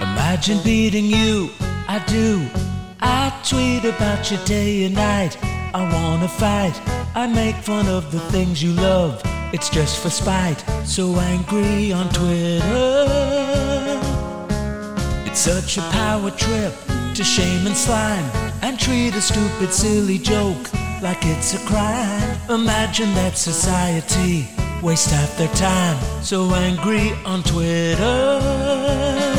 Imagine beating you, I do. I tweet about you day and night. I wanna fight. I make fun of the things you love. It's just for spite. So angry on Twitter. It's such a power trip to shame and slime and treat a stupid, silly joke like it's a crime. Imagine that society waste half their time so angry on Twitter.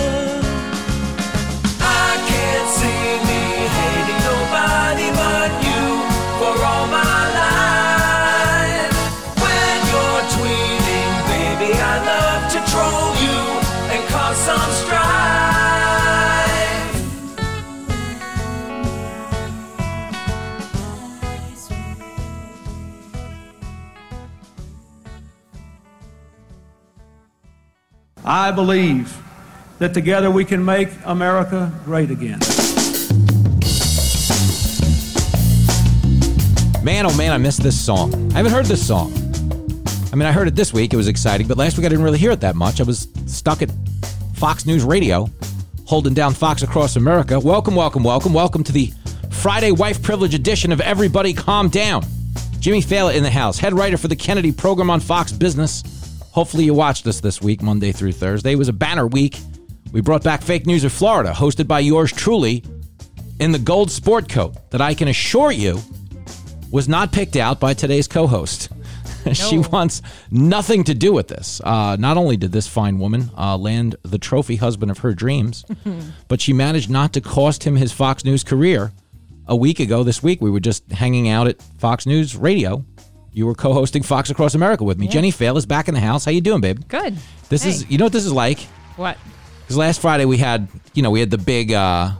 I believe that together we can make America great again. Man, oh man, I missed this song. I haven't heard this song. I mean, I heard it this week. It was exciting, but last week I didn't really hear it that much. I was stuck at Fox News Radio, holding down Fox Across America. Welcome, welcome, welcome, welcome to the Friday Wife Privilege edition of Everybody Calm Down. Jimmy Failla in the house, head writer for the Kennedy program on Fox Business. Hopefully, you watched us this week, Monday through Thursday. It was a banner week. We brought back Fake News of Florida, hosted by yours truly, in the gold sport coat that I can assure you was not picked out by today's co host. she wants nothing to do with this. Uh, not only did this fine woman uh, land the trophy husband of her dreams, but she managed not to cost him his Fox News career. A week ago, this week, we were just hanging out at Fox News Radio. You were co-hosting Fox Across America with me. Jenny Fail is back in the house. How you doing, babe? Good. This Hey. is, you know what this is like? What? Because last Friday we had, you know, we had the big uh,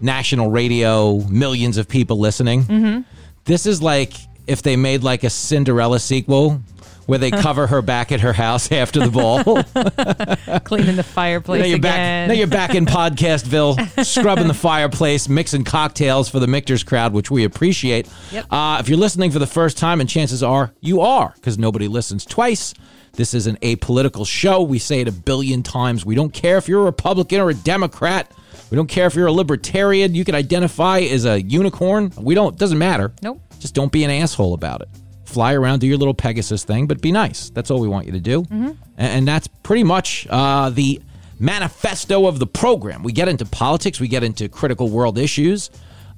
national radio, millions of people listening. Mm-hmm. This is like if they made like a Cinderella sequel where they cover her back at her house after the ball. Cleaning the fireplace now you're again. back. Now you're back in Podcastville, scrubbing the fireplace, mixing cocktails for the Michter's crowd, which we appreciate. Yep. Uh, if you're listening for the first time, and chances are you are, because nobody listens twice. This is an apolitical show. We say it a billion times. We don't care if you're a Republican or a Democrat. We don't care if you're a libertarian. You can identify as a unicorn. We don't. Doesn't matter. Nope. Just don't be an asshole about it. Fly around, do your little Pegasus thing, but be nice. That's all we want you to do. And, and that's pretty much uh, the manifesto of the program. We get into politics, we get into critical world issues,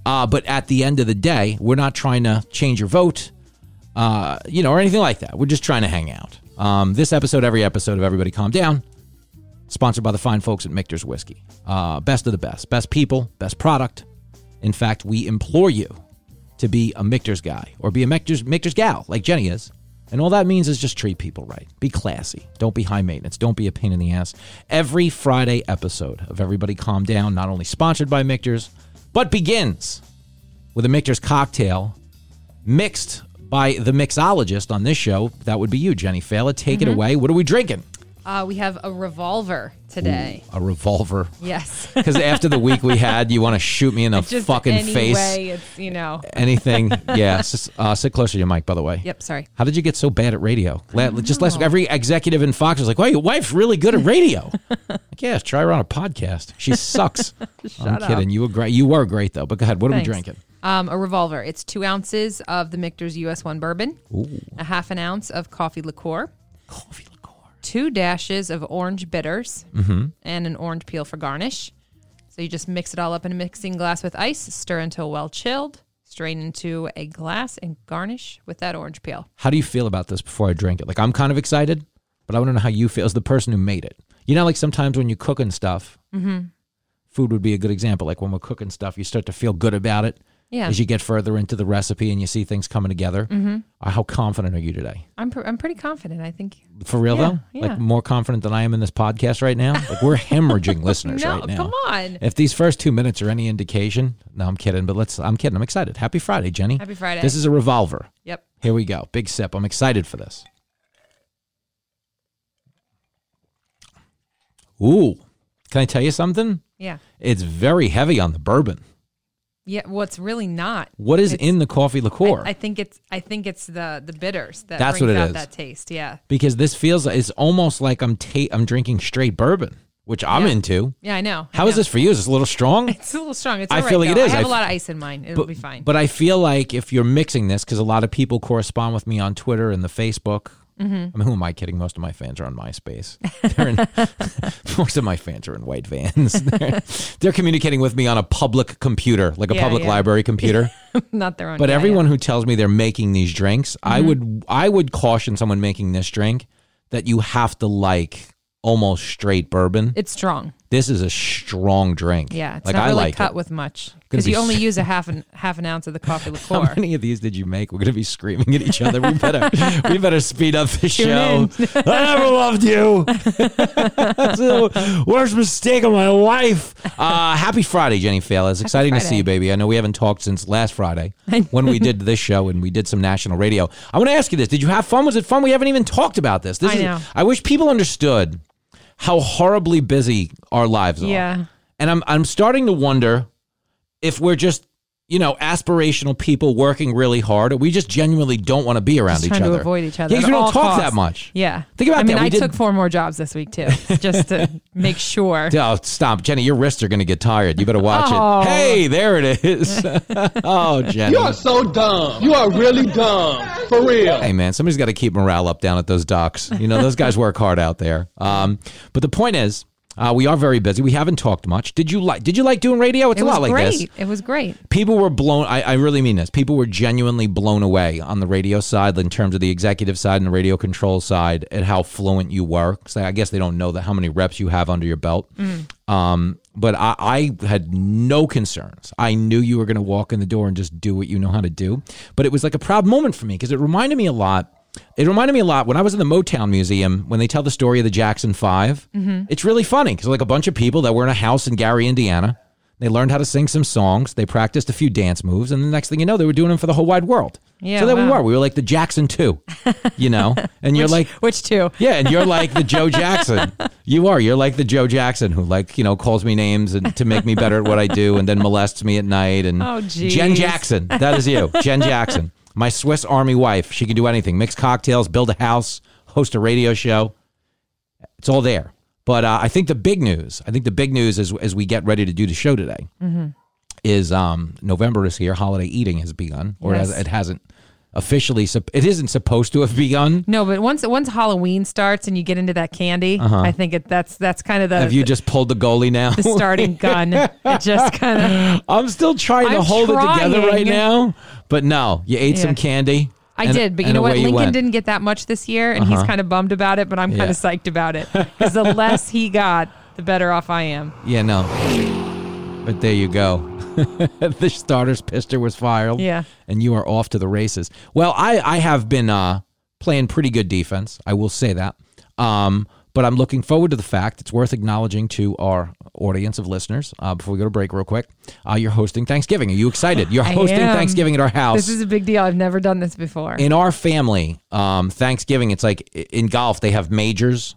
uh, but at the end of the day, we're not trying to change your vote, uh, you know, or anything like that. We're just trying to hang out. Um, this episode, every episode of Everybody Calm Down, sponsored by the fine folks at Michter's Whiskey. Uh, best of the best, best people, best product. In fact, we implore you to be a Michter's guy or be a Michter's, Michter's gal like Jenny is. And all that means is just treat people right. Be classy. Don't be high maintenance. Don't be a pain in the ass. Every Friday episode of Everybody Calm Down, not only sponsored by Michter's, but begins with a Michter's cocktail mixed by the mixologist on this show. That would be you, Jenny Failla. Take it mm-hmm. away. What are we drinking? Uh, we have a revolver today. A revolver. Yes. Because after the week we had, you want to shoot me in the Just fucking any face. way it's, you know. Anything. Yeah. Uh, sit closer to your mic, by the way. Yep, sorry. How did you get so bad at radio? Just last week, every executive in Fox was like, "Wow, your wife's really good at radio." like, yeah, try her on a podcast. She sucks. I'm up. kidding. You were great. You were great though. But go ahead. What are we drinking? Um, a revolver. It's two ounces of the Michter's US 1 bourbon, Ooh. a half an ounce of coffee liqueur, Coffee liqueur. Two dashes of orange bitters, Mm-hmm. and an orange peel for garnish. So you just mix it all up in a mixing glass with ice, stir until well chilled, strain into a glass, and garnish with that orange peel. How do you feel about this before I drink it? Like I'm kind of excited, but I want to know how you feel as the person who made it. You know, like sometimes when you're cooking stuff, Mm-hmm. food would be a good example. Like when we're cooking stuff, you start to feel good about it Yeah. as you get further into the recipe and you see things coming together. Mm-hmm. How confident are you today? I'm, pr- I'm pretty confident. I think. For real Yeah, though, yeah. like more confident than I am in this podcast right now. Like we're hemorrhaging listeners No, right now. come on. If these first two minutes are any indication, no, I'm kidding. But let's. I'm kidding. I'm excited. Happy Friday, Jenny. Happy Friday. This is a revolver. Yep. Here we go. Big sip. I'm excited for this. Ooh, can I tell you something? Yeah. It's very heavy on the bourbon. Yeah, well, it's really not. What is It's- in the coffee liqueur? I think it's I think it's the the bitters that That's brings what it out is. that taste. Yeah, because this feels it's almost like I'm ta- I'm drinking straight bourbon, which I'm Yeah. into. yeah, I know. I How is know. this for you? Is this a little strong? It's a little strong. It's I right, feel like it though. is. I have I a lot of ice in mine. It'll be fine. But I feel like if you're mixing this, because a lot of people correspond with me on Twitter and the Facebook. Mm-hmm. I mean, who am I kidding? Most of my fans are on MySpace. In, most of my fans are in white vans. They're, they're communicating with me on a public computer, like a Yeah, public yeah. library computer. not their own. But everyone yeah. who tells me they're making these drinks, I Mm-hmm. would I would caution someone making this drink that you have to like almost straight bourbon. it's strong. This is a strong drink. Yeah, it's like not I really like cut it. with much because be you only use a half an half an ounce of the coffee liqueur. How many of these did you make? We're gonna be screaming at each other. We better we better speed up the show. I never loved you. That's the worst mistake of my life. Uh, happy Friday, Jenny Failla. It's exciting to see you, baby. I know we haven't talked since last Friday when we did this show and we did some national radio. I want to ask you this: Did you have fun? Was it fun? We haven't even talked about this. This I is, know. I wish people understood how horribly busy our lives are. Yeah. And I'm I'm starting to wonder if we're just you know aspirational people working really hard, we just genuinely don't want to be around Just each trying other. to avoid each other. Yeah, 'cause at we don't all talk costs. that much. Yeah. Think about that. I mean, that. We I did- took four more jobs this week too, just to make sure. Oh, stop, Jenny! Your wrists are going to get tired. You better watch Oh. it. Hey, there it is. oh, Jenny. You are so dumb. You are really dumb. For real. Hey man, somebody's got to keep morale up down at those docks. You know, those guys work hard out there. Um, but the point is, uh, we are very busy. We haven't talked much. Did you like? Did you like doing radio? It's It a lot like great. this. It was great. People were blown. I, I really mean this. People were genuinely blown away on the radio side, in terms of the executive side and the radio control side, at how fluent you were. So I guess they don't know that how many reps you have under your belt. Um, but I, I had no concerns. I knew you were going to walk in the door and just do what you know how to do. But it was like a proud moment for me because it reminded me a lot. It reminded me a lot when I was in the Motown Museum when they tell the story of the Jackson 5 mm-hmm. It's really funny because like a bunch of people that were in a house in Gary, Indiana. They learned how to sing some songs. They practiced a few dance moves, and the next thing you know, they were doing them for the whole wide world. Yeah, so there we were. We were like the Jackson Two, you know. And you're like, Which two? yeah, and you're like the Joe Jackson. You are. You're like the Joe Jackson who, like, you know, calls me names and to make me better at what I do, and then molests me at night. And Oh, Jen. Jackson. That is you, Jen Jackson, my Swiss Army wife. She can do anything: mix cocktails, build a house, host a radio show. It's all there. But uh, I think the big news. I think the big news is as we get ready to do the show today. Mm-hmm. Is um, November is here. Holiday eating has begun, or Yes. it hasn't officially. It isn't supposed to have begun. No, but once once Halloween starts and you get into that candy, I think it that's that's kind of the Uh-huh. Have you just pulled the goalie now? the starting gun. It just kind of I'm still trying to I'm hold it together right now. But no, you ate some candy. I and- did, but you know what? Lincoln went. didn't get that much this year, and he's kind of bummed about it. But I'm kind Yeah. of psyched about it because the less he got, the better off I am. Yeah, no. But there you go. the starter's pister was fired. Yeah. And you are off to the races. Well, I, I have been uh, playing pretty good defense. I will say that. Um, but I'm looking forward to the fact it's worth acknowledging to our audience of listeners uh, before we go to break real quick. Uh, you're hosting Thanksgiving. Are you excited? You're hosting. Thanksgiving at our house. This is a big deal. I've never done this before. in our family, um, Thanksgiving, it's like in golf, they have majors,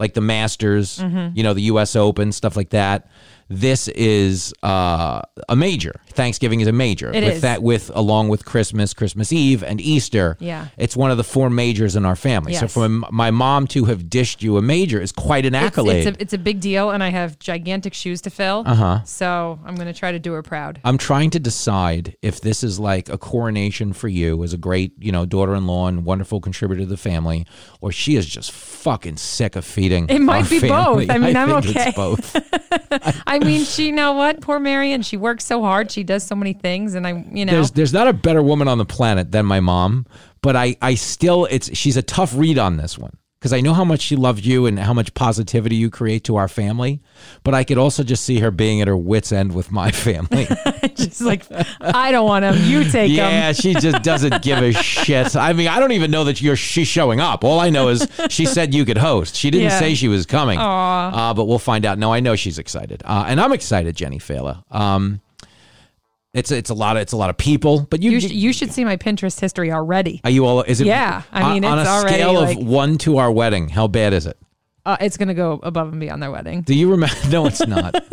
like the Masters, Mm-hmm. you know, the U.S. Open, stuff like that. This is uh, a major. Thanksgiving is a major. It with is. that, with along with Christmas, Christmas Eve, and Easter. Yeah. it's one of the four majors in our family. So for my mom to have dished you a major is quite an accolade. it's a it's a big deal, and I have gigantic shoes to fill. Uh Uh-huh. So I'm going to try to do her proud. I'm trying to decide if this is like a coronation for you as a great, you know, daughter-in-law and wonderful contributor to the family, or she is just fucking sick of feeding. It might be family. both. I mean, I'm think okay. It's both. I mean, she you know what? Poor Marion. She works so hard. She does so many things, and I, you know, There's there's not a better woman on the planet than my mom, but I I still it's she's a tough read on this one because I know how much she loved you and how much positivity you create to our family, but I could also just see her being at her wits end with my family. just like I don't want them. You take them. Yeah, she just doesn't give a shit. I mean, I don't even know that you're she's showing up. All I know is she said you could host. She didn't Yeah. say she was coming. Uh, but we'll find out. No, I know she's excited, uh, and I'm excited, Jenny Failla. Um, it's it's a lot of it's a lot of people, but you You, sh- you should see my Pinterest history already. are you all is it Yeah, I mean, on it's a scale like- of one to our wedding. How bad is it? Uh, it's gonna go above and beyond their wedding. Do you remember? No, it's not.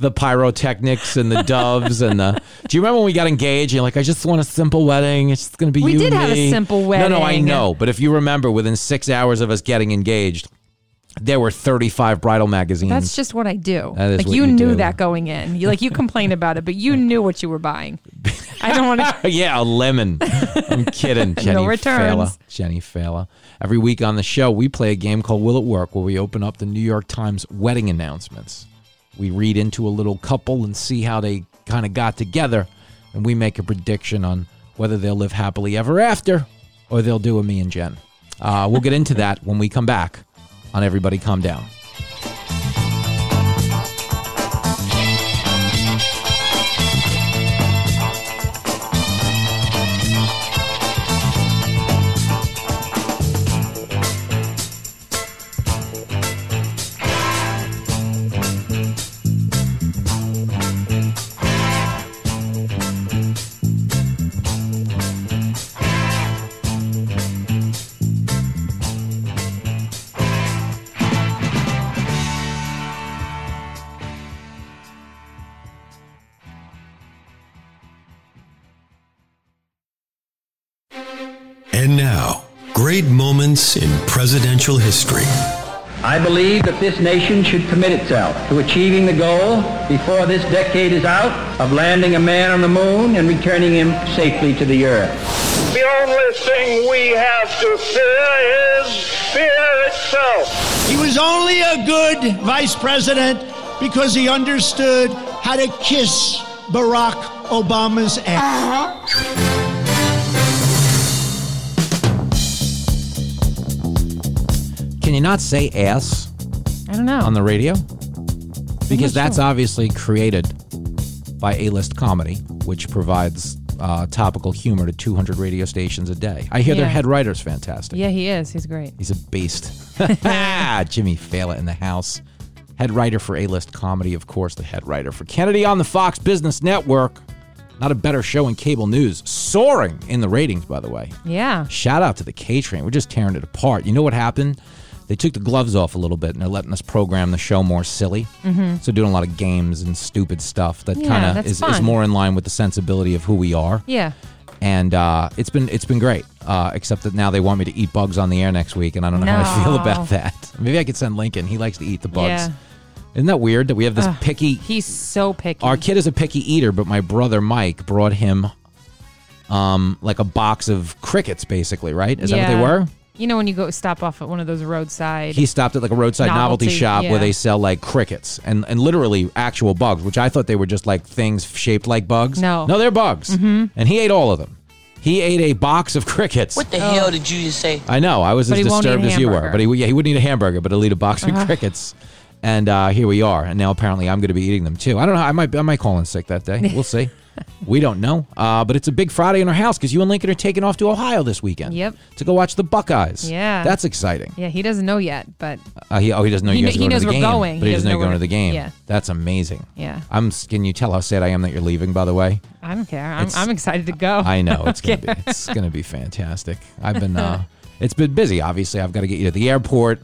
the pyrotechnics and the doves and the. Do you remember when we got engaged? You're like, I just want a simple wedding. It's just going to be We you did have a me." simple No, no, I know. But if you remember, within six hours of us getting engaged, there were 35 bridal magazines. That's just what I do. That is like you you knew do. that going in. You like you complain about it, but you knew what you were buying. I don't want to. yeah, a lemon. I'm kidding. Jenny returns. Failla. Jenny Failla. Every week on the show, we play a game called Will It Work, where we open up the New York Times wedding announcements. We read into a little couple and see how they kind of got together, and we make a prediction on whether they'll live happily ever after or they'll do a me and Jen. Uh, we'll get into that when we come back on Everybody Calm Down. Great moments in presidential history. I believe that this nation should commit itself to achieving the goal before this decade is out of landing a man on the moon and returning him safely to the earth. The only thing we have to fear is fear itself. He was only a good vice president because he understood how to kiss Barack Obama's ass. Uh-huh. Can you not say ass I don't know. on the radio? Because that's obviously created by A List Comedy, which provides uh, topical humor to 200 radio stations a day. I hear their Yeah. head writer's fantastic. yeah, he is. He's great. He's a beast. Jimmy Failla in the house. Head writer for A List Comedy, of course, the head writer for Kennedy on the Fox Business Network. Not a better show in cable news. Soaring in the ratings, by the way. Yeah. Shout out to the K Train. We're just tearing it apart. You know what happened? They took the gloves off a little bit and they're letting us program the show more silly. Mm-hmm. So doing a lot of games and stupid stuff that Yeah, kind of is, is more in line with the sensibility of who we are. Yeah. And uh, it's been it's been great. Uh, except that now they want me to eat bugs on the air next week, and I don't know how I feel about that. Maybe I could send Lincoln. He likes to eat the bugs. Yeah. Isn't that weird that we have this picky? He's so picky. Our kid is a picky eater, but my brother Mike brought him um like a box of crickets, basically. Right? Is that what they were? You know when you go stop off at one of those roadside. He stopped at like a roadside novelty, Novelty, shop where they sell like crickets and, and literally actual bugs, which I thought they were just like things shaped like bugs. No. No, they're bugs. Mm-hmm. And he ate all of them. He ate a box of crickets. What the hell did you just say? I know. I was But as he won't eat a disturbed as you were. But he, yeah, he wouldn't eat a hamburger, but he'll eat a box of crickets. And uh, here we are. And now apparently I'm going to be eating them too. I don't know. I might I might call in sick that day. We'll see. we don't know. Uh, but it's a big Friday in our house because you and Lincoln are taking off to Ohio this weekend. Yep. To go watch the Buckeyes. Yeah. That's exciting. yeah, he doesn't know yet, but Uh, he, oh, he doesn't know He you guys are he knows we're game. going. But he doesn't know you're going to the game. yeah. That's amazing. yeah, I'm. Can you tell how sad I am that you're leaving? By the way, I don't care. I'm, I'm excited to go. I know it's gonna be it's gonna be fantastic. I've been uh, it's been busy. Obviously, I've got to get you to the airport.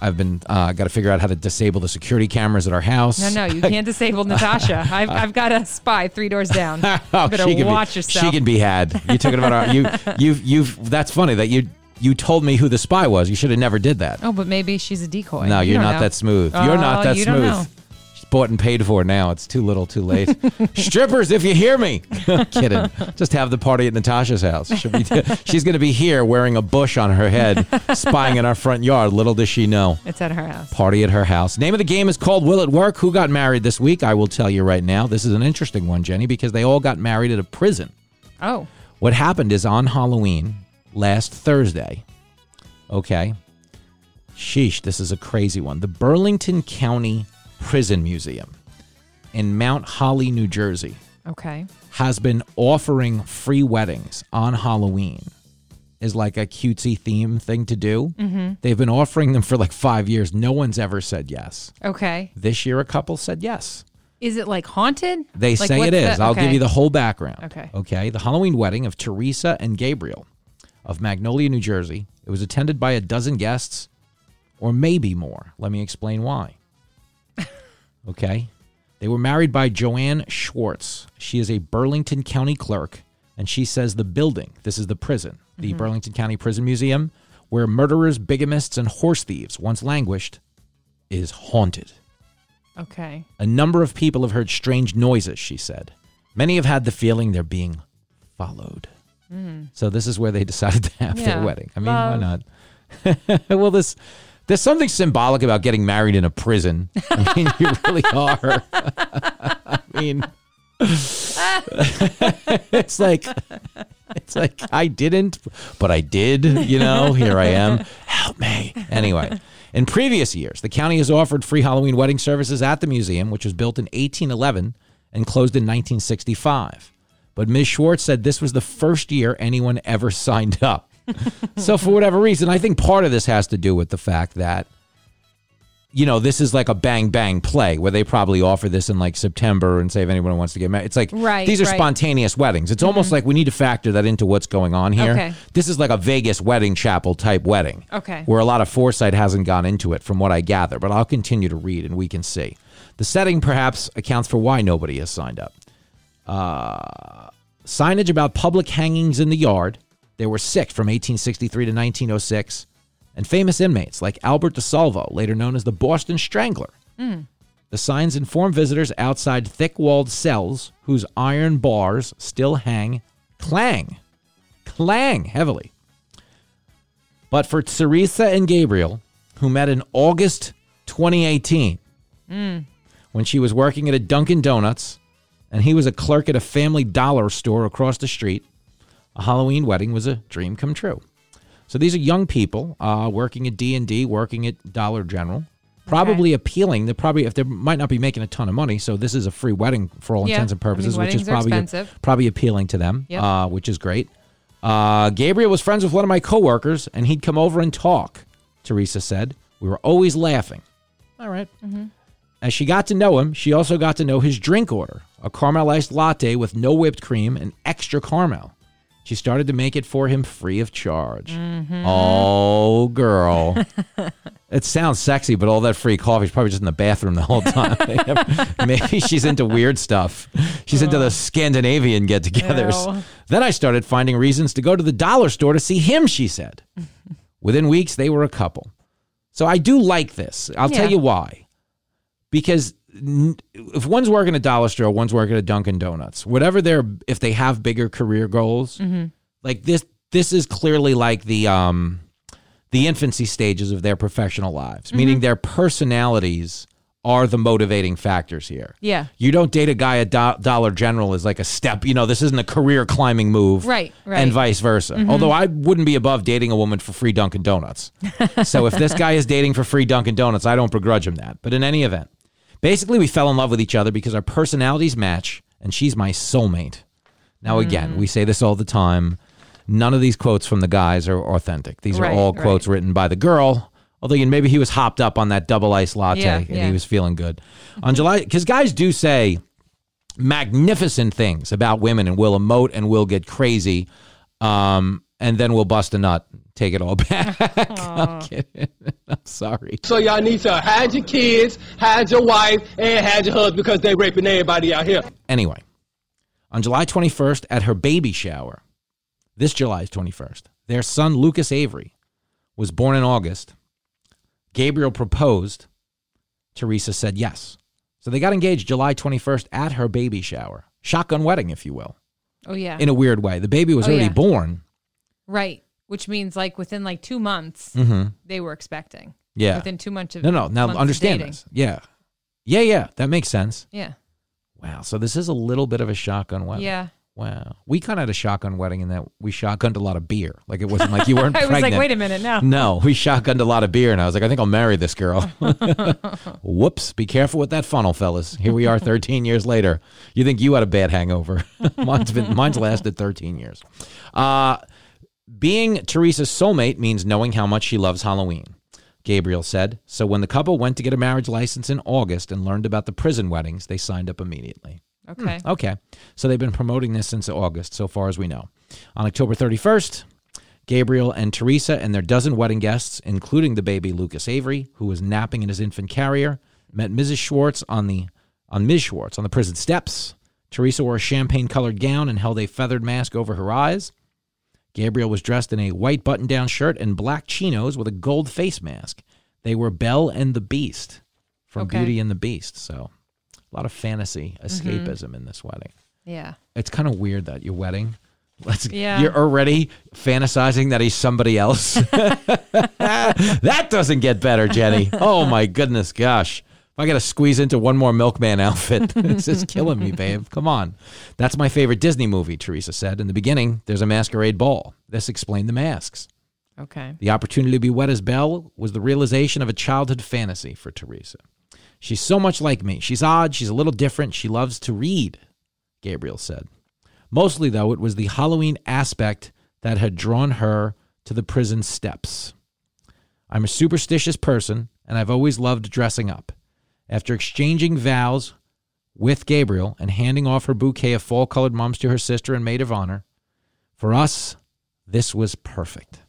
I've been uh, got to figure out how to disable the security cameras at our house. No, no, you can't disable Natasha. I've, I've got a spy three doors down. You Oh, better she can watch be, yourself. She can be had. You took it about our, you. You've you've. That's funny that you you told me who the spy was. You should have never did that. oh, but maybe she's a decoy. No, You you're don't know. that smooth. You're not Oh, that you smooth. Bought and paid for now. It's too little, too late. Strippers, if you hear me. Kidding. Just have the party at Natasha's house. She'll be, she's going to be here wearing a bush on her head, spying in our front yard. Little does she know. It's at her house. Party at her house. Name of the game is called Will It Work? Who got married this week? I will tell you right now. This is an interesting one, Jenny, because they all got married at a prison. Oh, What happened is on Halloween last Thursday, okay, sheesh, this is a crazy one. The Burlington County Prison Museum in Mount Holly, New Jersey, okay. has been offering free weddings on Halloween. Is like a cutesy theme thing to do. Mm-hmm. They've been offering them for like five years. No one's ever said yes. Okay. This year, a couple said yes. Is it like haunted? They Like, say what's it is. I'll give okay. you the whole background. Okay. Okay. The Halloween wedding of Teresa and Gabriel of Magnolia, New Jersey. It was attended by a dozen guests. or maybe more. Let me explain why. Okay. They were married by Joanne Schwartz. She is a Burlington County clerk, and she says the building, this is the prison, the mm-hmm. Burlington County Prison Museum, where murderers, bigamists, and horse thieves once languished, is haunted. Okay. A number of people have heard strange noises, she said. Many have had the feeling they're being followed. Mm. So this is where they decided to have their wedding. I mean, Love. why not? well, this there's something symbolic about getting married in a prison. I mean, you really are. I mean, it's like it's like I didn't, but I did. You know, here I am. Help me. Anyway, in previous years, the county has offered free Halloween wedding services at the museum, which was built in 1811 and closed in 1965. But Ms. Schwartz said this was the first year anyone ever signed up. so, for whatever reason, I think part of this has to do with the fact that, you know, this is like a bang bang play where they probably offer this in like September and say if anyone wants to get married. It's like Right, these are right. spontaneous weddings. It's almost like we need to factor that into what's going on here. Okay. This is like a Vegas wedding chapel type wedding. Okay. Where a lot of foresight hasn't gone into it, from what I gather. But I'll continue to read and we can see. The setting perhaps accounts for why nobody has signed up. Uh, signage about public hangings in the yard. There were oh six from 1863 to 1906. And famous inmates like Albert DeSalvo, later known as the Boston Strangler. Hmm. The signs inform visitors outside thick walled cells whose iron bars still hang clang, clang heavily. But for Teresa and Gabriel, who met in August 2018, hmm. when she was working at a Dunkin' Donuts and he was a clerk at a family dollar store across the street, a Halloween wedding was a dream come true. So these are young people uh, working at D and D, working at Dollar General, probably appealing. They're probably if they might not be making a ton of money, so this is a free wedding for all Yeah. intents and I mean, purposes, which is probably expensive. probably appealing to them, Yep. uh, which is great. Uh, Gabriel was friends with one of my coworkers, and he'd come over and talk. Teresa said we were always laughing. All right. As she got to know him, she also got to know his drink order a caramel iced latte with no whipped cream and extra caramel. She started to make it for him free of charge. Mm-hmm. Oh, girl. it sounds sexy, but all that free coffee is probably just in the bathroom the whole time. Maybe she's into weird stuff. She's into the Scandinavian get togethers. Ew. Then I started finding reasons to go to the dollar store to see him, she said. Within weeks, they were a couple. So I do like this. I'll tell you why. Because if one's working at Dollar Store, one's working at Dunkin' Donuts, whatever they're, if they have bigger career goals, mm-hmm. like this, this is clearly like the um, the infancy stages of their professional lives, meaning mm-hmm. their personalities are the motivating factors here. Yeah. You don't date a guy at Do- Dollar General is like a step. You know, this isn't a career climbing move, Right, right. And vice versa. Mm-hmm. Although I wouldn't be above dating a woman for free Dunkin' Donuts. so if this guy is dating for free Dunkin' Donuts, I don't begrudge him that. But in any event, basically, we fell in love with each other because our personalities match, and she's my soulmate. Now, again, we say this all the time. None of these quotes from the guys are authentic. These Right, are all quotes written by the girl. Although you know, maybe he was hopped up on that double ice latte Yeah, and yeah. he was feeling good. On July, because guys do say magnificent things about women and will emote and will get crazy, um, and then we'll bust a nut, take it all back. I'm kidding. I'm sorry. So y'all need to hide your kids, hide your wife, and hide your husband because they're raping everybody out here. Anyway, on July 21st, at her baby shower, this July's 21st, their son Lucas Avery was born in August. Gabriel proposed. Teresa said yes. So they got engaged July 21st at her baby shower. Shotgun wedding, if you will, Oh yeah. in a weird way. The baby was Oh, already yeah. born. right. Which means like within like two months Mhm. they were expecting. Yeah. Within two months of No, no. Now understand this. Yeah. Yeah, yeah. That makes sense. Yeah. Wow. So this is a little bit of a shotgun wedding. Yeah. Wow. We kind of had a shotgun wedding in that we shotgunned a lot of beer. Like it wasn't like you weren't I was pregnant. like, wait a minute now. No, we shotgunned a lot of beer, and I was like, I think I'll marry this girl. Whoops! Be careful with that funnel, fellas. Here we are, 13 years later. You think you had a bad hangover? mine's been mine's lasted 13 years. Uh, being Teresa's soulmate means knowing how much she loves Halloween. Gabriel said. So when the couple went to get a marriage license in August and learned about the prison weddings, they signed up immediately. Hmm. Okay. Hmm. Okay. So they've been promoting this since August, so far as we know. On October 31st, Gabriel and Teresa and their dozen wedding guests, including the baby Lucas Avery, who was napping in his infant carrier, met Mrs. Schwartz on the on Ms. Schwartz on the prison steps. Teresa wore a champagne-colored gown and held a feathered mask over her eyes. Gabriel was dressed in a white button-down shirt and black chinos with a gold face mask. They were Belle and the Beast from Okay. Beauty and the Beast. So, a lot of fantasy mm-hmm. escapism in this wedding. Yeah. It's kind of weird that your wedding. Let's, Yeah. You're already fantasizing that he's somebody else. that doesn't get better, Jenny. Oh my goodness, gosh. I got to squeeze into one more milkman outfit, it's just killing me, babe. Come on. That's my favorite Disney movie, Teresa said. In the beginning, there's a masquerade ball. This explained the masks. Okay. The opportunity to be wet as Belle was the realization of a childhood fantasy for Teresa. She's so much like me. She's odd. She's a little different. She loves to read, Gabriel said. Mostly, though, it was the Halloween aspect that had drawn her to the prison steps. I'm a superstitious person, and I've always loved dressing up. After exchanging vows with Gabriel and handing off her bouquet of fall colored mums to her sister and maid of honor, for us, this was perfect.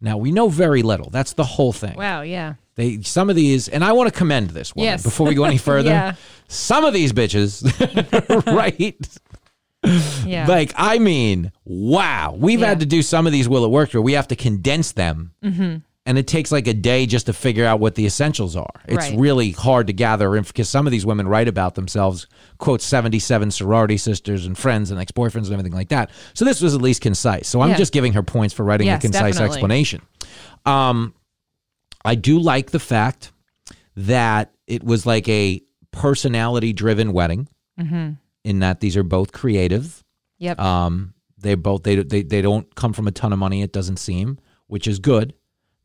Now, we know very little. That's the whole thing. Wow. Yeah. They some of these, and I want to commend this woman Yes. before we go any further. Yeah. Some of these bitches, right? Yeah. Like, I mean, wow. We've Yeah. had to do some of these will it work where we have to condense them. Mm-hmm. And it takes like a day just to figure out what the essentials are. It's Right. really hard to gather info because some of these women write about themselves, quote, 77 sorority sisters and friends and ex boyfriends and everything like that. So this was at least concise. So I'm Yeah. just giving her points for writing a concise definitely. explanation. Um, I do like the fact that it was like a personality driven wedding Mm-hmm. in that these are both creative. Yep. Um, they both they, they they don't come from a ton of money. It doesn't seem, which is good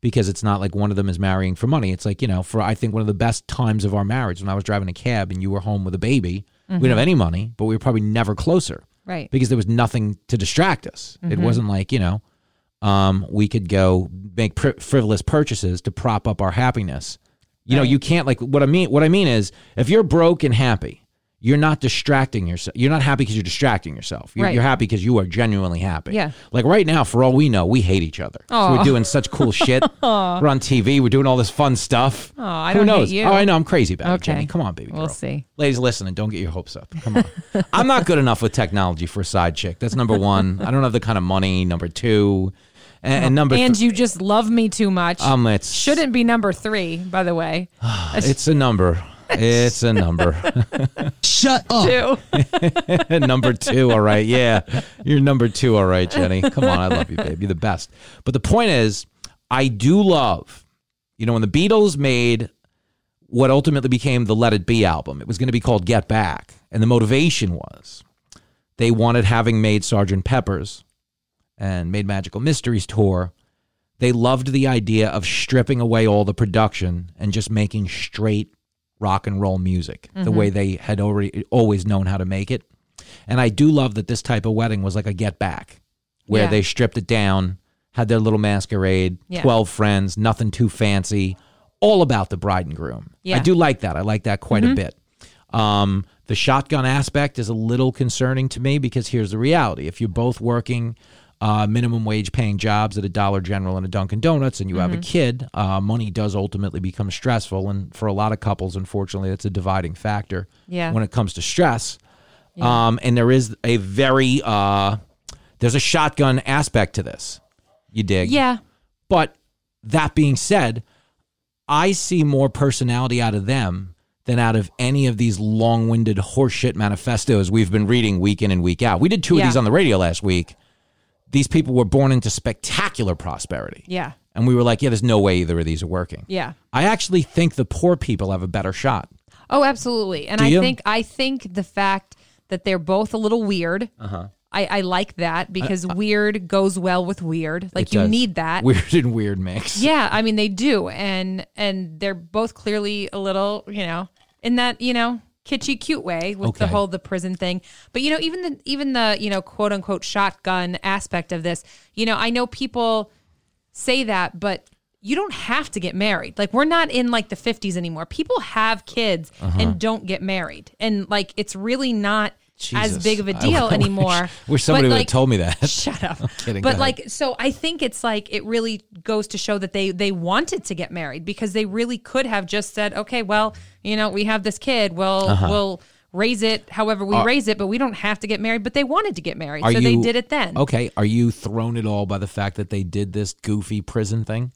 because it's not like one of them is marrying for money. It's like you know, for I think one of the best times of our marriage when I was driving a cab and you were home with a baby. We didn't have any money, but we were probably never closer Mm-hmm. right. because there was nothing to distract us. It Mhm. wasn't like you know, um, we could go make pri frivolous purchases to prop up our happiness. You know, you can't like what I mean. What I mean is, if you're broke and happy, you're not distracting yourself. You're not happy because you're distracting yourself. You're, Right. you're happy because you are genuinely happy. Yeah. Like right now, for all we know, we hate each other. So we're doing such cool shit. We're on TV. We're doing all this fun stuff. Oh, I Who don't hate you. Oh, I know. I'm crazy about it, Okay. Jenny. Come on, baby. Girl. We'll see. Ladies, listen and don't get your hopes up. Come on. I'm not good enough with technology for a side chick. That's number one. I don't have the kind of money. Number two. And, and number and three. you just love me too much. Um, it's Shouldn't be number three, by the way. it's a number. It's a number. Shut up. Two. number two, all right. Yeah. You're number two, all right, Jenny. Come on, I love you, babe. You're the best. But the point is, I do love, you know, when the Beatles made what ultimately became the Let It Be album, it was going to be called Get Back. And the motivation was they wanted, having made Sgt. Pepper's and made Magical Mysteries tour, they loved the idea of stripping away all the production and just making straight rock and roll music the way they had already always known how to make it. And I do love that this type of wedding was like a get back where Yeah. they stripped it down, had their little masquerade, Yeah. 12 friends, nothing too fancy, all about the bride and groom. Yeah. I do like that. I like that quite a bit. Um, the shotgun aspect is a little concerning to me because here's the reality. If you're both working uh, minimum wage paying jobs at a Dollar General and a Dunkin' Donuts and you have a kid, uh, money does ultimately become stressful. And for a lot of couples, unfortunately, that's a dividing factor Yeah. when it comes to stress. Um, and there is a very, uh, there's a shotgun aspect to this. You dig? Yeah. But that being said, I see more personality out of them than out of any of these long-winded horseshit manifestos we've been reading week in and week out. We did two Yeah. of these on the radio last week. These people were born into spectacular prosperity. Yeah. And we were like, yeah, there's no way either of these are working. Yeah. I actually think the poor people have a better shot. Oh, absolutely. And Do I you? think I think the fact that they're both a little weird. Uh-huh. I, I like that because weird goes well with weird. Like you does. need that. Weird and weird mix. Yeah, I mean they do, and and they're both clearly a little, you know, in that you know kitschy cute way with the whole the prison thing. But you know, even the even the you know quote unquote shotgun aspect of this, you know, I know people say that, but you don't have to get married. Like we're not in like the 50s anymore. People have kids Uh-huh. and don't get married. And like it's really not as big of a deal wish- anymore. Wish somebody But, would have told me that. Shut up. kidding, go But ahead. like, so I think it's like it really goes to show that they they wanted to get married because they really could have just said, okay, well, you know, we have this kid, we'll Uh-huh. we'll raise it however we Are- raise it, but we don't have to get married. But they wanted to get married, so they did it then. Okay, are you thrown at all by the fact that they did this goofy prison thing?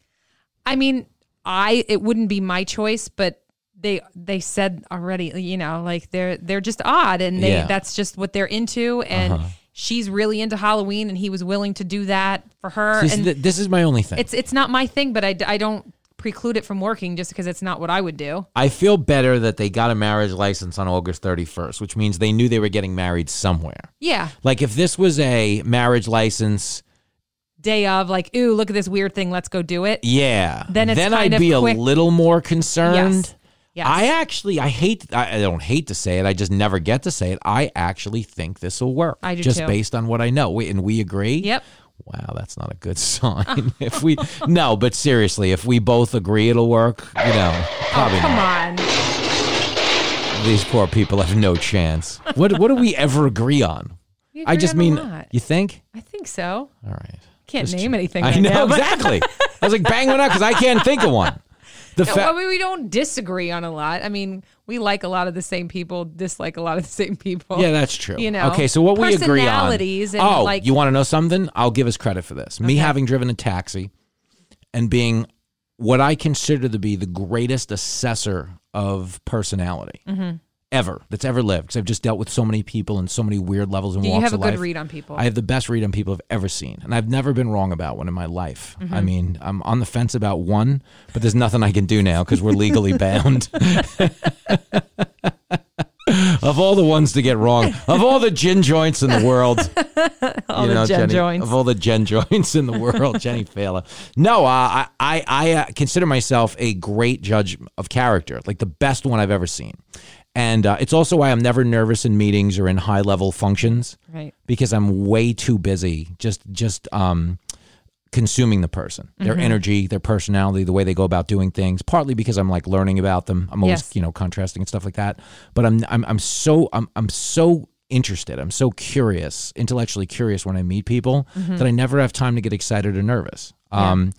I mean, I it wouldn't be my choice, but they they said already, you know, like they're they're just odd, and they Yeah. that's just what they're into, and Uh-huh. she's really into Halloween, and he was willing to do that for her. This, and th- this is my only thing. it's it's not my thing, but I, I don't preclude it from working just because it's not what I would do. I feel better that they got a marriage license on August 31st, which means they knew they were getting married somewhere. Yeah, Like if this was a marriage license, day of like, ooh, look at this weird thing, let's go do it. yeah, Then it's then kind I'd of be quick- a little more concerned. Yes. Yes. I actually, I hate, I, don't hate to say it. I just never get to say it. I actually think this will work. I do just too. based on what I know. We, and we agree. Yep. Wow, that's not a good sign. if we no, but seriously, if we both agree it'll work, you know, oh, probably oh, come not. on. These poor people have no chance. What what do we ever agree on? We I just on mean, you think? I think so. All right. Can't Just- name anything. I right know now, exactly. I was like, bang one out because I can't think of one. The No, fa- I mean, we don't disagree on a lot. I mean, we like a lot of the same people, dislike a lot of the same people. yeah, that's true. You know, okay, so what we agree on? and oh, like you want to know something? I'll give us credit for this. Me having driven a taxi and being what I consider to be the greatest assessor of personality Mm-hmm. Ever that's ever lived. Because I've just dealt with so many people and so many weird levels and you walks have a of good life. read on people? I have the best read on people I've ever seen, and I've never been wrong about one in my life. Mm-hmm. I mean, I'm on the fence about one, but there's nothing I can do now because we're legally bound. of all the ones to get wrong, of all the gin joints in the world, All the gin Jenny, joints. of all the gin joints in the world, Jenny Failla. No, uh, I I, I uh, consider myself a great judge of character, like the best one I've ever seen. And uh, it's also why I'm never nervous in meetings or in high level functions Right. because I'm way too busy just just um consuming the person, their Mm-hmm. energy, their personality, the way they go about doing things. Partly because I'm like learning about them. I'm always Yes. you know contrasting and stuff like that. But I'm I'm I'm so I'm I'm so interested. I'm so curious, intellectually curious when I meet people Mm-hmm. that I never have time to get excited or nervous. Um,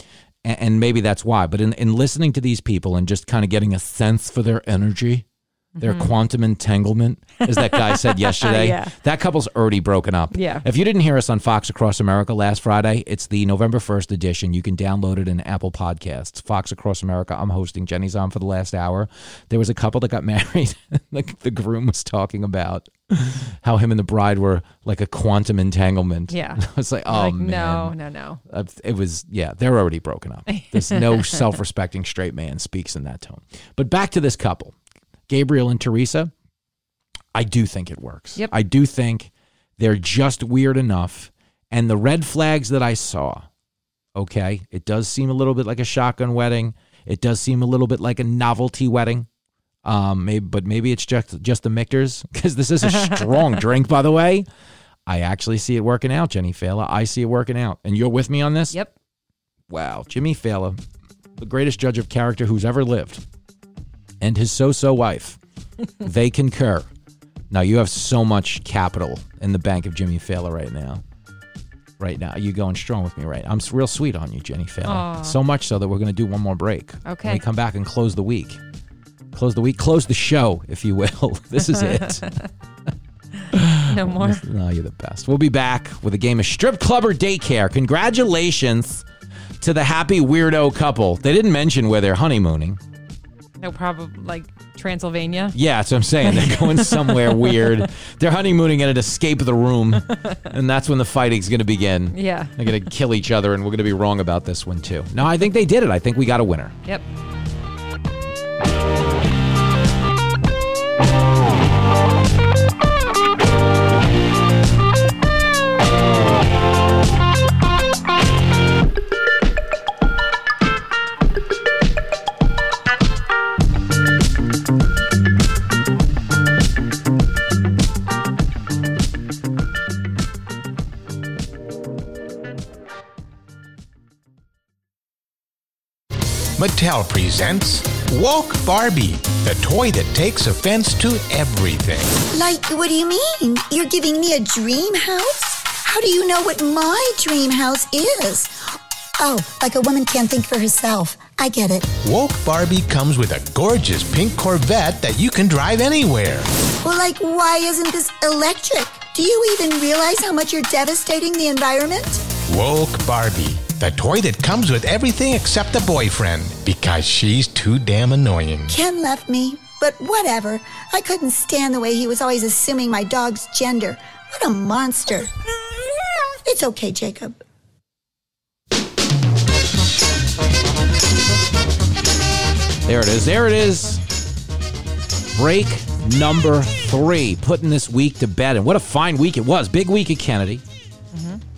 and, and maybe that's why. But in, in listening to these people and just kind of getting a sense for their energy, their quantum entanglement, as that guy said yesterday, Mm-hmm. Yeah. that couple's already broken up. Yeah. If you didn't hear us on Fox Across America last Friday, it's the November 1st edition. You can download it in Apple Podcasts. Fox Across America. I'm hosting. Jenny's on for the last hour. There was a couple that got married. the, the groom was talking about how him and the bride were like a quantum entanglement. Yeah. I was like, oh, like, man. no, no, no. Uh, It was, yeah, they're already broken up. There's no self respecting straight man speaks in that tone. But back to this couple, Gabriel and Teresa. I do think it works. Yep. I do think they're just weird enough. And the red flags that I saw, okay, it does seem a little bit like a shotgun wedding. It does seem a little bit like a novelty wedding. Um, maybe, but maybe it's just just the Michter's because this is a strong drink, by the way. I actually see it working out, Jenny Failla. I see it working out, and you're with me on this. Yep. Wow, Jimmy Failla, the greatest judge of character who's ever lived, and his so-so wife, they concur. Now you have so much capital in the bank of Jimmy Failla right now. Right now, you going strong with me, right? I'm real sweet on you, Jenny Failla. Aw. So much so that we're going to do one more break. Okay. We come back and close the week. Close the week. Close the show, if you will. this is it. No more. No, you're the best. We'll be back with a game of strip club or daycare. Congratulations to the happy weirdo couple. They didn't mention where they're honeymooning. No problem. Like Transylvania. Yeah, that's what I'm saying. They're going somewhere weird. They're honeymooning and it escape the room. And that's when the fighting's going to begin. Yeah. They're going to kill each other, and we're going to be wrong about this one, too. No, I think they did it. I think we got a winner. Yep. Mattel presents Woke Barbie, the toy that takes offense to everything. Like, what do you mean? You're giving me a dream house? How do you know what my dream house is? Oh, like a woman can't think for herself. I get it. Woke Barbie comes with a gorgeous pink Corvette that you can drive anywhere. Well, like, why isn't this electric? Do you even realize how much you're devastating the environment? Woke Barbie, the toy that comes with everything except a boyfriend because she's too damn annoying. Ken left me, but whatever. I couldn't stand the way he was always assuming my dog's gender. What a monster. It's okay, Jacob. There it is. There it is. Break number three, putting this week to bed. And what a fine week it was. Big week at Kennedy.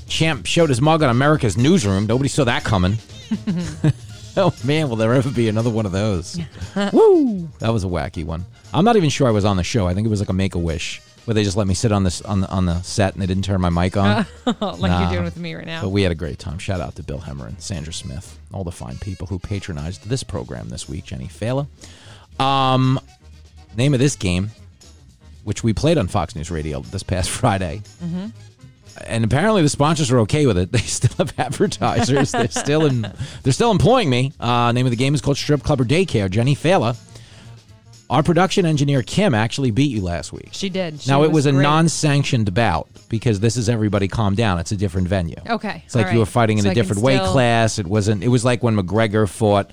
Champ showed his mug on America's Newsroom. Nobody saw that coming. oh, man, will there ever be another one of those? Woo! That was a wacky one. I'm not even sure I was on the show. I think it was like a make a wish where they just let me sit on this on the on the set and they didn't turn my mic on. like Nah. you're doing with me right now. But we had a great time. Shout out to Bill Hemmer and Sandra Smith, all the fine people who patronized this program this week. Jenny Failla. Um, name of this game, which we played on Fox News Radio this past Friday, Mm-hmm. And apparently the sponsors are okay with it. They still have advertisers. they're still in. They're still employing me. Uh, name of the game is called Strip Club or Daycare. Jenny Failla. Our production engineer Kim actually beat you last week. She did. She now it was a great. non-sanctioned bout because this is everybody calm down. It's a different venue. Okay, It's like you were fighting in So a different weight still- class. It wasn't. It was like when McGregor fought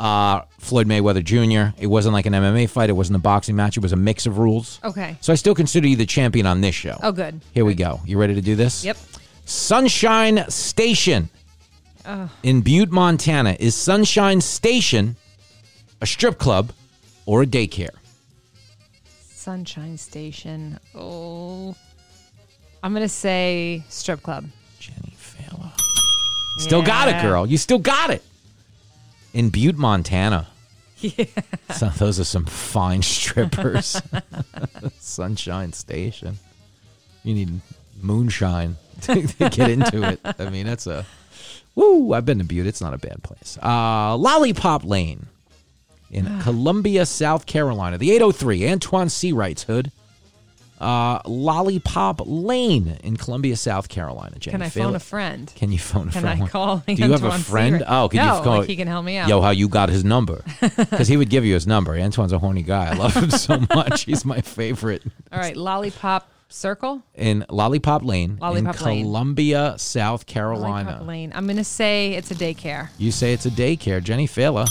uh, Floyd Mayweather Jr. It wasn't like an MMA fight. It wasn't a boxing match. It was a mix of rules. Okay. So I still consider you the champion on this show. Oh, good. Here we go. You ready to do this? Yep. Sunshine Station in Butte, Montana. Is Sunshine Station a strip club or a daycare? Sunshine Station. Oh. I'm going to say strip club. Jenny Failla. Still got it, Yeah. girl. You still got it. In Butte, Montana. Yeah. So those are some fine strippers. Sunshine Station. You need moonshine to, to get into it. I mean, that's a woo. I've been to Butte. It's not a bad place. Uh, Lollipop Lane in Columbia, South Carolina. The 803. Antoine C. writes Hood. Uh, Lollipop Lane in Columbia, South Carolina. Jenny Can I phone a friend? Can you phone a Can friend? I call Do you have a friend? Oh, can no, you call? like he can help me out. Yo, how you got his number? Because he would give you his number. Antoine's a horny guy. I love him so much. He's my favorite. All right, Lollipop Circle. In Lollipop Lane Lollipop in Lane. Columbia, South Carolina. Lollipop Lane. I'm going to say it's a daycare. You say it's a daycare. Jenny Failla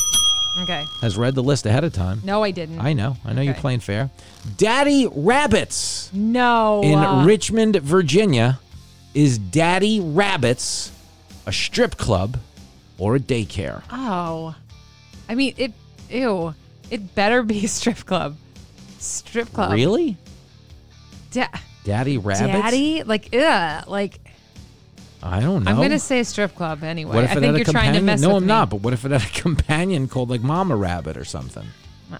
Okay. has read the list ahead of time. No, I didn't. I know. I know you're playing fair. Daddy Rabbits No. in uh, Richmond, Virginia. Is Daddy Rabbits a strip club or a daycare? Oh. I mean, it. Ew. It better be a strip club. Strip club. Really? Da- Daddy Rabbits? Daddy? Like, ugh. Like, I don't know. I'm going to say strip club anyway. What if I it think had you're a companion? trying to mess with it. no, with I'm me. not. But what if it had a companion called like Mama Rabbit or something? Uh,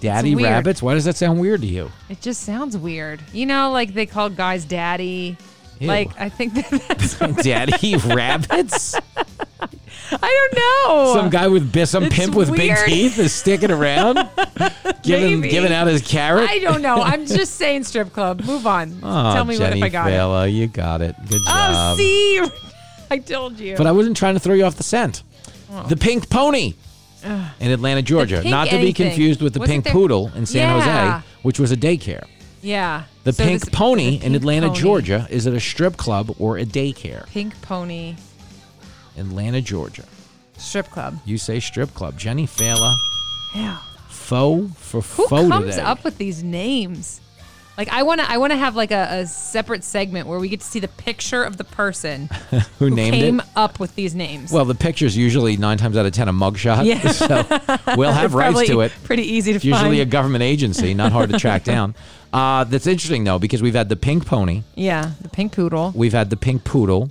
daddy weird. Rabbits? Why does that sound weird to you? It just sounds weird. You know, like they call guys daddy. Ew. Like, I think that that's Daddy Rabbits? I don't know. Some guy with some It's pimp with big teeth is sticking around, giving Maybe. giving out his carrot. I don't know. I'm just saying strip club. Move on. Oh, Tell me Jenny what if I got it. Failla, you got it. Good oh, job. Oh, see, I told you. But I wasn't trying to throw you off the scent. Oh. The Pink Pony in Atlanta, Georgia. Not to be confused with the Wasn't Pink there- Poodle in San Yeah. Jose, which was a daycare. yeah. The So Pink this- Pony the in Atlanta, Pony. Georgia. Is it a strip club or a daycare? Pink pony Atlanta, Georgia. strip club. You say strip club. Jenny Failla. Yeah. Faux for Who faux comes today. up with these names? Like I want to, I want to have like a, a separate segment where we get to see the picture of the person Who named came it? up with these names. Well, the picture's usually nine times out of ten a mugshot. Yeah. So we'll have rights to it. Pretty easy to It's usually a government agency, not hard to track down. Uh, that's interesting though because we've had the pink pony, yeah, the pink poodle. we've had the pink poodle.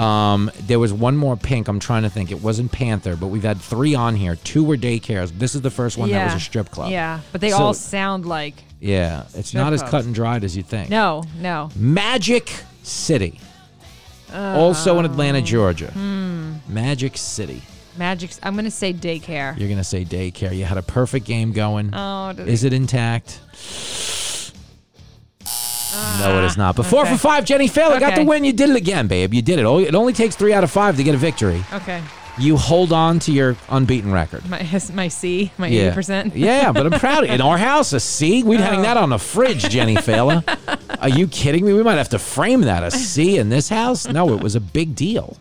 Um, there was one more pink. I'm trying to think. It wasn't Panther, but we've had three on here. Two were daycares. This is the first one yeah. that was a strip club. Yeah, but they So- all sound like Yeah, it's not as clubs. cut and dried as you think. no, no. Magic City. also in. Atlanta, Georgia. Hmm. Magic City. Magic. I'm gonna say daycare. You're gonna say daycare. You had a perfect game going. Oh, did is it intact? No, it is not. But four okay. for five, Jenny Failla. Got the Okay. win. You did it again, babe. You did it. It only takes three out of five to get a victory. Okay. You hold on to your unbeaten record. My my C, my Yeah. eighty percent. yeah, but I'm proud. In our house, a C. We'd hang that on the fridge, Jenny Failla. Are you kidding me? We might have to frame that. A C in this house? No, it was a big deal.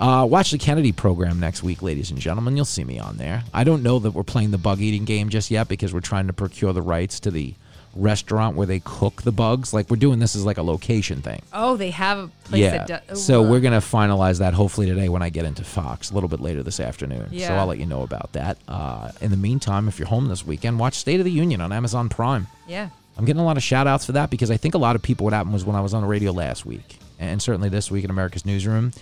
Uh, watch the Kennedy program next week, ladies and gentlemen. You'll see me on there. I don't know that we're playing the bug eating game just yet because we're trying to procure the rights to the restaurant where they cook the bugs. Like we're doing this as like a location thing. Oh, they have a place yeah. that does. so we're gonna finalize that hopefully today when I get into Fox a little bit later this afternoon. So I'll let you know about that. Uh, in the meantime, if you're home this weekend, watch State of the Union on Amazon Prime. Yeah. I'm getting a lot of shout outs for that because I think a lot of people, what happened was when I was on the radio last week, and certainly this week in America's Newsroom,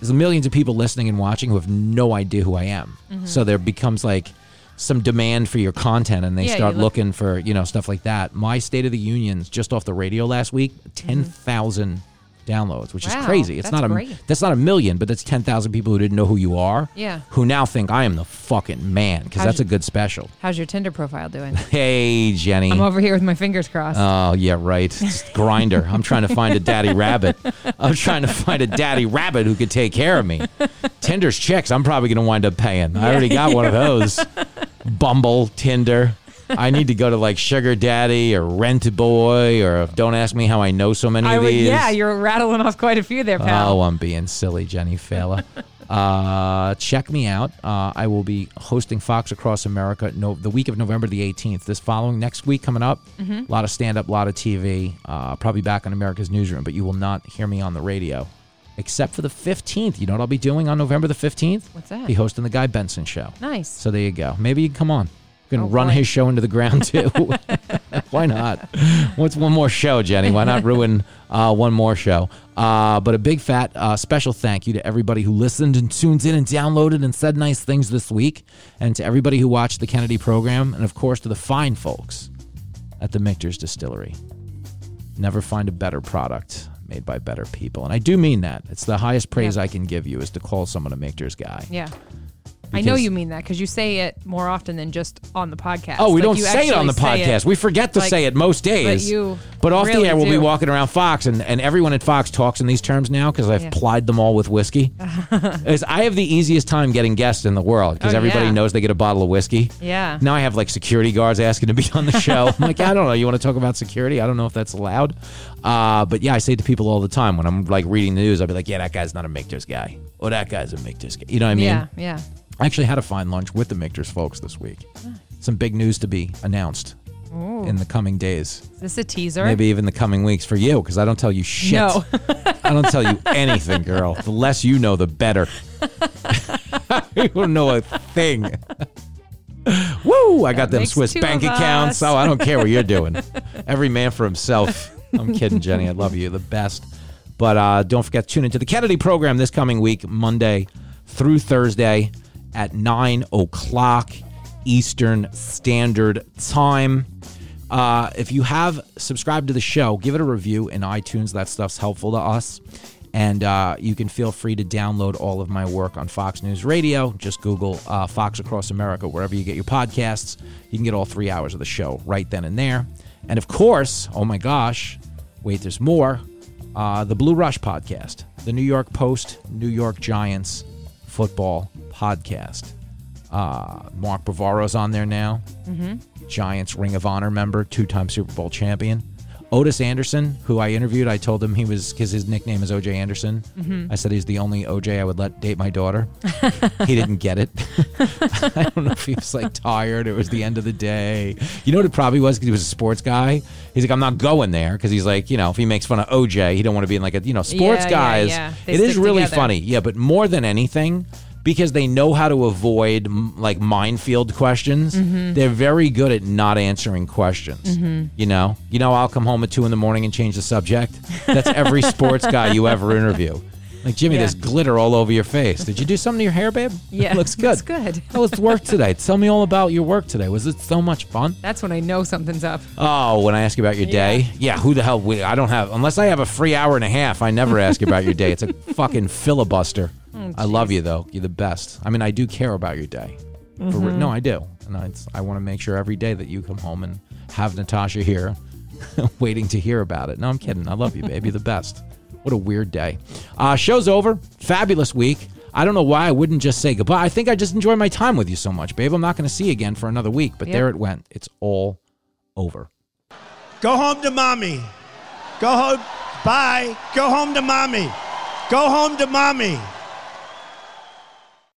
there's millions of people listening and watching who have no idea who I am. Mhm. So there becomes like some demand for your content and they Yeah, start look- looking for, you know, stuff like that. My State of the Unions just off the radio last week, mm-hmm. 10,000 downloads, which Wow, is crazy. It's not a great. that's not a million, but that's 10,000 people who didn't know who you are. Yeah. Who now think I am the fucking man because that's a good special. How's your Tinder profile doing? Hey, Jenny. I'm over here with my fingers crossed. Oh yeah, right. Grindr. I'm trying to find a daddy rabbit. I'm trying to find a daddy rabbit who could take care of me. Tinder's checks. I'm probably going to wind up paying. I already got one of those. Bumble, Tinder. I need to go to like Sugar Daddy or Rent a Boy or Don't Ask Me How I Know So Many I of would, these. yeah, you're rattling off quite a few there, pal. Oh, I'm being silly, Jenny Failla. uh, check me out. Uh, I will be hosting Fox Across America no, the week of November the 18th. This following next week coming up, Mhm. a lot of stand up, a lot of TV. Uh, probably back on America's Newsroom, but you will not hear me on the radio. Except for the 15th. You know what I'll be doing on November the 15th? What's that? Be hosting the Guy Benson Show. Nice. So there you go. Maybe you can come on. Going to Oh, run boy. his show into the ground too. Why not? What's one more show, Jenny? Why not ruin uh, one more show? Uh, but a big fat uh, special thank you to everybody who listened and tuned in and downloaded and said nice things this week, and to everybody who watched the Kennedy program, and of course to the fine folks at the Michter's Distillery. Never find a better product made by better people, and I do mean that. It's the highest praise Yeah. I can give you is to call someone a Michter's guy. Yeah. I know you mean that because you say it more often than just on the podcast. Oh, we Like, don't you say it on the actually say podcast. it. We forget to Like, say it most days. But you But off really the air, we'll be do. walking around Fox, and, and everyone at Fox talks in these terms now because I've Yeah. plied them all with whiskey. Is I have the easiest time getting guests in the world because Oh, everybody yeah. knows they get a bottle of whiskey. Yeah. Now I have like security guards asking to be on the show. I'm like, I don't know. You want to talk about security? I don't know if that's allowed. Uh, but yeah, I say to people all the time when I'm like reading the news, I'll be like, yeah, that guy's not a Michter's guy. Or that guy's a Michter's guy. You know what I mean? Yeah, yeah. I actually had a fine lunch with the Michter's folks this week. Some big news to be announced Ooh. in the coming days. Is this a teaser? Maybe even the coming weeks for you, because I don't tell you shit. No. I don't tell you anything, girl. The less you know, the better. you don't know a thing. Woo! I got them makes Swiss two bank of accounts. us. Oh, I don't care what you're doing. Every man for himself. I'm kidding, Jenny. I love you. You're the best. But uh, don't forget to tune into the Kennedy program this coming week, Monday through Thursday at 9 o'clock Eastern Standard Time. Uh, if you have subscribed to the show, give it a review in iTunes. That stuff's helpful to us. And uh, you can feel free to download all of my work on Fox News Radio. Just Google uh, Fox Across America wherever you get your podcasts. You can get all three hours of the show right then and there. And of course, oh my gosh, wait, there's more. Uh, the Blue Rush podcast, the New York Post, New York Giants football podcast. Uh, Mark Bavaro's on there now. Mhm. Giants Ring of Honor member, two time Super Bowl champion. Ottis Anderson, who I interviewed, I told him he was because his nickname is OJ Anderson. Mhm. I said he's the only OJ I would let date my daughter. he didn't get it. I don't know if he was like tired. It was the end of the day. You know what it probably was because he was a sports guy. He's like, I'm not going there because he's like, you know, if he makes fun of OJ, he don't want to be in like a you know sports Yeah, yeah, guys. yeah. They It is really together. funny. Yeah, but more than anything, because they know how to avoid like minefield questions, Mhm. they're very good at not answering questions. Mhm. You know, you know, I'll come home at two in the morning and change the subject. That's every sports guy you ever interview. Like Jimmy, Yeah. there's glitter all over your face. Did you do something to your hair, babe? Yeah, it looks good. looks good. How was work today? Tell me all about your work today. Was it so much fun? That's when I know something's up. Oh, when I ask you about your day, yeah. Who the hell? we- I don't have unless I have a free hour and a half. I never ask you about your day. It's a fucking filibuster. Oh I love you though. You're the best. I mean, I do care about your day. For re- Mhm. no, I do, and I, I want to make sure every day that you come home and have Natasha here, waiting to hear about it. No, I'm kidding. I love you, baby. the best. What a weird day. Uh, show's over. Fabulous week. I don't know why I wouldn't just say goodbye. I think I just enjoy my time with you so much, babe. I'm not going to see you again for another week, but Yep. there it went. It's all over. Go home to mommy. Go home. Bye. Go home to mommy. Go home to mommy.